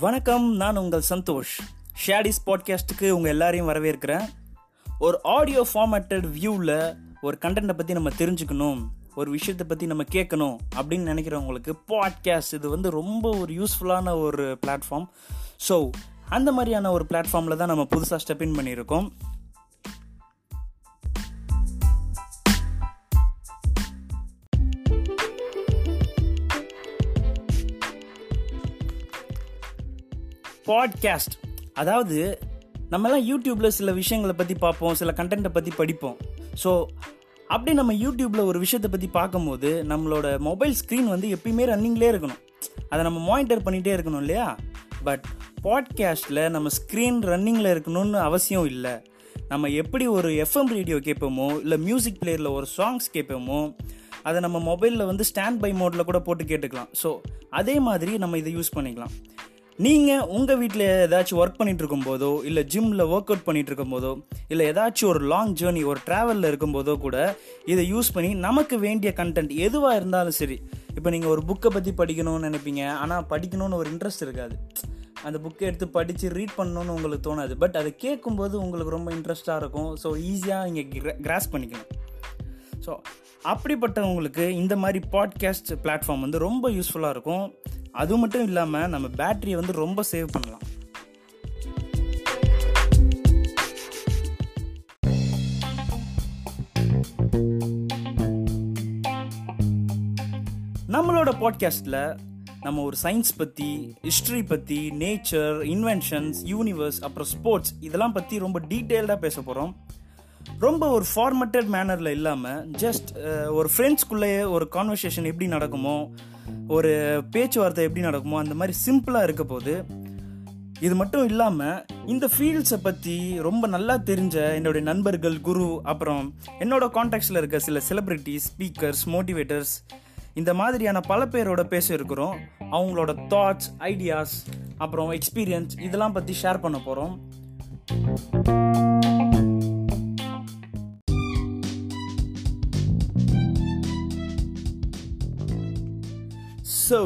வணக்கம் நான் உங்கள் சந்தோஷ். ஷேடிஸ் பாட்காஸ்ட்டுக்கு உங்கள் எல்லாரையும் வரவேற்கிறேன். ஒரு ஆடியோ ஃபார்மேட்டட் வியூவில் ஒரு கண்டென்ட்டை பற்றி நம்ம தெரிஞ்சுக்கணும் ஒரு விஷயத்தை பற்றி நம்ம கேட்கணும் அப்படின்னு நினைக்கிறவங்களுக்கு பாட்காஸ்ட் இது வந்து ரொம்ப ஒரு யூஸ்ஃபுல்லான ஒரு பிளாட்ஃபார்ம் ஸோ அந்த மாதிரியான ஒரு பிளாட்ஃபார்மில் தான் நம்ம புதுசாக ஸ்டெப் இன் பண்ணியிருக்கோம். பாட்காஸ்ட் அதாவது நம்மலாம் யூடியூப்பில் சில விஷயங்களை பற்றி பார்ப்போம் சில கண்டென்ட்டை பற்றி படிப்போம். ஸோ அப்படி நம்ம யூடியூப்பில் ஒரு விஷயத்தை பற்றி பார்க்கும்போது நம்மளோட மொபைல் ஸ்க்ரீன் வந்து எப்பயுமே ரன்னிங்லேயே இருக்கணும். அதை நம்ம மானிட்டர் பண்ணிகிட்டே இருக்கணும் இல்லையா? பட் பாட்காஸ்ட்டில் நம்ம ஸ்க்ரீன் ரன்னிங்கில் இருக்கணும்னு அவசியம் இல்லை. நம்ம எப்படி ஒரு எஃப்எம் ரேடியோ கேட்போமோ இல்லை மியூசிக் பிளேயரில் ஒரு சாங்ஸ் கேட்போமோ அதை நம்ம மொபைலில் வந்து ஸ்டாண்ட் பை மோடில் கூட போட்டு கேட்டுக்கலாம். ஸோ அதே மாதிரி நம்ம இதை யூஸ் பண்ணிக்கலாம். நீங்கள் உங்கள் வீட்டில் ஏதாச்சும் ஒர்க் பண்ணிட்டு இருக்கும்போதோ இல்லை ஜிம்மில் ஒர்க் அவுட் பண்ணிட்டு இருக்கும்போதோ இல்லை ஏதாச்சும் ஒரு லாங் ஜேர்னி ஒரு ட்ராவலில் இருக்கும்போதோ கூட இதை யூஸ் பண்ணி நமக்கு வேண்டிய கண்டென்ட் எதுவாக இருந்தாலும் சரி. இப்போ நீங்கள் ஒரு புக்கை பற்றி படிக்கணும்னு நினைப்பீங்க. ஆனால் படிக்கணும்னு ஒரு இன்ட்ரெஸ்ட் இருக்காது. அந்த புக்கை எடுத்து படித்து ரீட் பண்ணணும்னு உங்களுக்கு தோணாது. பட் அதை கேட்கும்போது உங்களுக்கு ரொம்ப இன்ட்ரெஸ்ட்டாக இருக்கும். ஸோ ஈஸியாக நீங்கள் கிராஸ் பண்ணிக்கணும். ஸோ அப்படிப்பட்டவங்களுக்கு இந்த மாதிரி பாட்காஸ்ட் பிளாட்ஃபார்ம் வந்து ரொம்ப யூஸ்ஃபுல்லாக இருக்கும். அது மட்டும் இல்லாமல் நம்ம பேட்டரியை வந்து ரொம்ப சேவ் பண்ணலாம். நம்மளோட பாட்காஸ்டில் நம்ம ஒரு சயின்ஸ் பற்றி ஹிஸ்ட்ரி பற்றி நேச்சர் இன்வென்ஷன்ஸ் யூனிவர்ஸ் அப்புறம் ஸ்போர்ட்ஸ் இதெல்லாம் பற்றி ரொம்ப டீட்டெயில்டாக பேச போகிறோம் ரொம்ப ஒரு ஃபார்மட்டட் மேனரில் இல்லாமல் ஜஸ்ட் ஒரு ஃப்ரெண்ட்ஸ்குள்ளேயே ஒரு கான்வர்சேஷன் எப்படி நடக்குமோ ஒரு பேச்சுவார்த்தை எப்படி நடக்குமோ அந்த மாதிரி சிம்பிளாக இருக்க போது இது மட்டும் இல்லாமல் இந்த ஃபீல்ட்ஸை பற்றி ரொம்ப நல்லா தெரிஞ்ச என்னுடைய நண்பர்கள் குரு அப்புறம் என்னோட காண்டாக்ட்ஸில் இருக்க சில செலிப்ரிட்டிஸ் ஸ்பீக்கர்ஸ் மோட்டிவேட்டர்ஸ் இந்த மாதிரியான பல பேரோட பேச இருக்கிறோம். அவங்களோட தாட்ஸ் ஐடியாஸ் அப்புறம் எக்ஸ்பீரியன்ஸ் இதெல்லாம் பற்றி ஷேர் பண்ண போகிறோம் ஸோ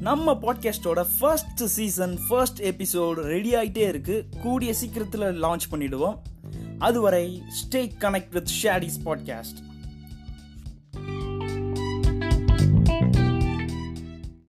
நம்ம பாட்காஸ்டோட first season first episode ready ஆகிட்டே இருக்குது கூடிய சீக்கிரத்தில் லான்ச் பண்ணிவிடுவோம் அதுவரை stay connect with Shady's podcast